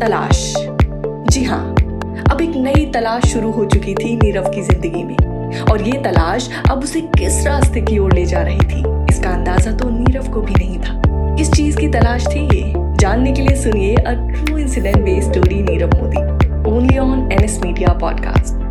तलाश। जी हाँ अब एक नई तलाश शुरू हो चुकी थी नीरव की ज़िंदगी में। और ये तलाश अब उसे किस रास्ते की ओर ले जा रही थी, इसका अंदाज़ा तो नीरव को भी नहीं था। किस चीज़ की तलाश थी ये? जानने के लिए सुनिए a true incident based story Nirav Modi only on NS media podcast